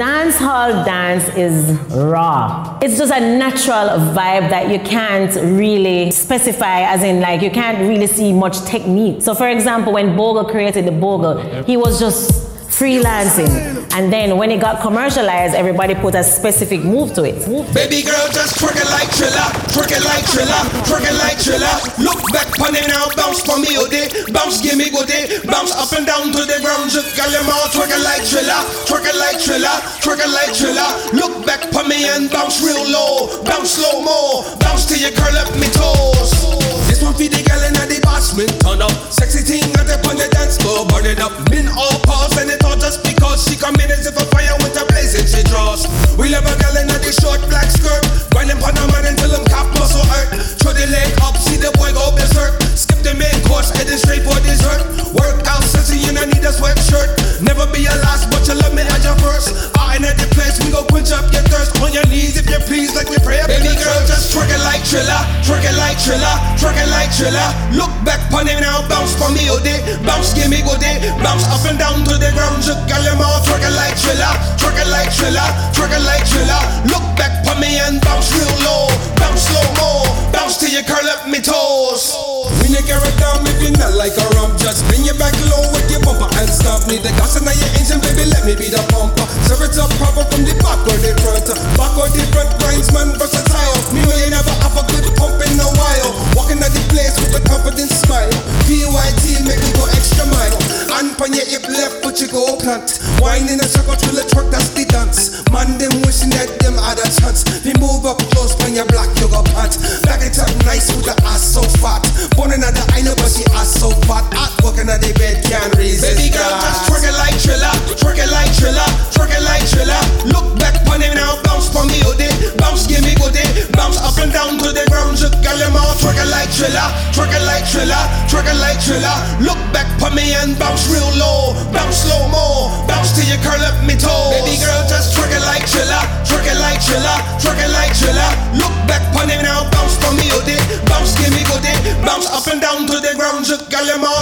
dance hall dance is raw. It's just a natural vibe that you can't really specify, as in, like, you can't really see much technique. So, for example, when Bogle created the Bogle, he was just freelancing. And then when it got commercialized, everybody put a specific move to it. Baby girl, just twerk it like Thriller, twerk it like Thriller, twerk it like Thriller. Look back on it now, bounce for me, oh day, bounce, give me good day, bounce up and down to the ground, just got them all twerk it like Thriller, twerk it like Thriller. Look back on me and bounce real low, bounce slow mo, bounce till you curl up me toes. This one for the girl in the basement, turn up, sexy thing at the on the dance floor, burn it up, min all pause and it all just because she come in as if a fire with a blazing she draws. We love a girl in the short Thriller, it like Thriller, twerk it like Thriller. Look back pon it now, bounce for me, oh day, bounce, give me oh, good day, bounce up and down to the ground, just got them all twerk it like Thriller, twerk it like Thriller, twerk it like Thriller. Look back pon me and bounce real low, bounce slow mo, bounce till you curl up me toes. When you carry down, if you not like a rump, just bring your back low with your bumper and stop me. The gas in your engine, baby, let me be the pumper. Serve it up proper from the back or the front, back or the front, grinds man versatile. And on your hip left foot you go plant. Wine in a circle till the truck that's the dance. Man them wishing that them had a chance. We move up close when you black you go pants. Back it up nice with the ass so fat. Born in the I know but she ass so fat. At working at the bed can't resist. Baby girl just twerk it like Thriller, twerk it like Thriller, twerk it like Thriller. Look back on him now, bounce for me oh day, bounce give me good day, bounce up and down to the Thriller, it like Thriller, it like Thriller. Look back on me and bounce real low, bounce slow mo, bounce till you curl up me toes. Baby girl just it like Thriller, it like Thriller, it like Thriller. Look back on me now, bounce for me oh day, bounce give me good day, bounce up and down to the ground. Just all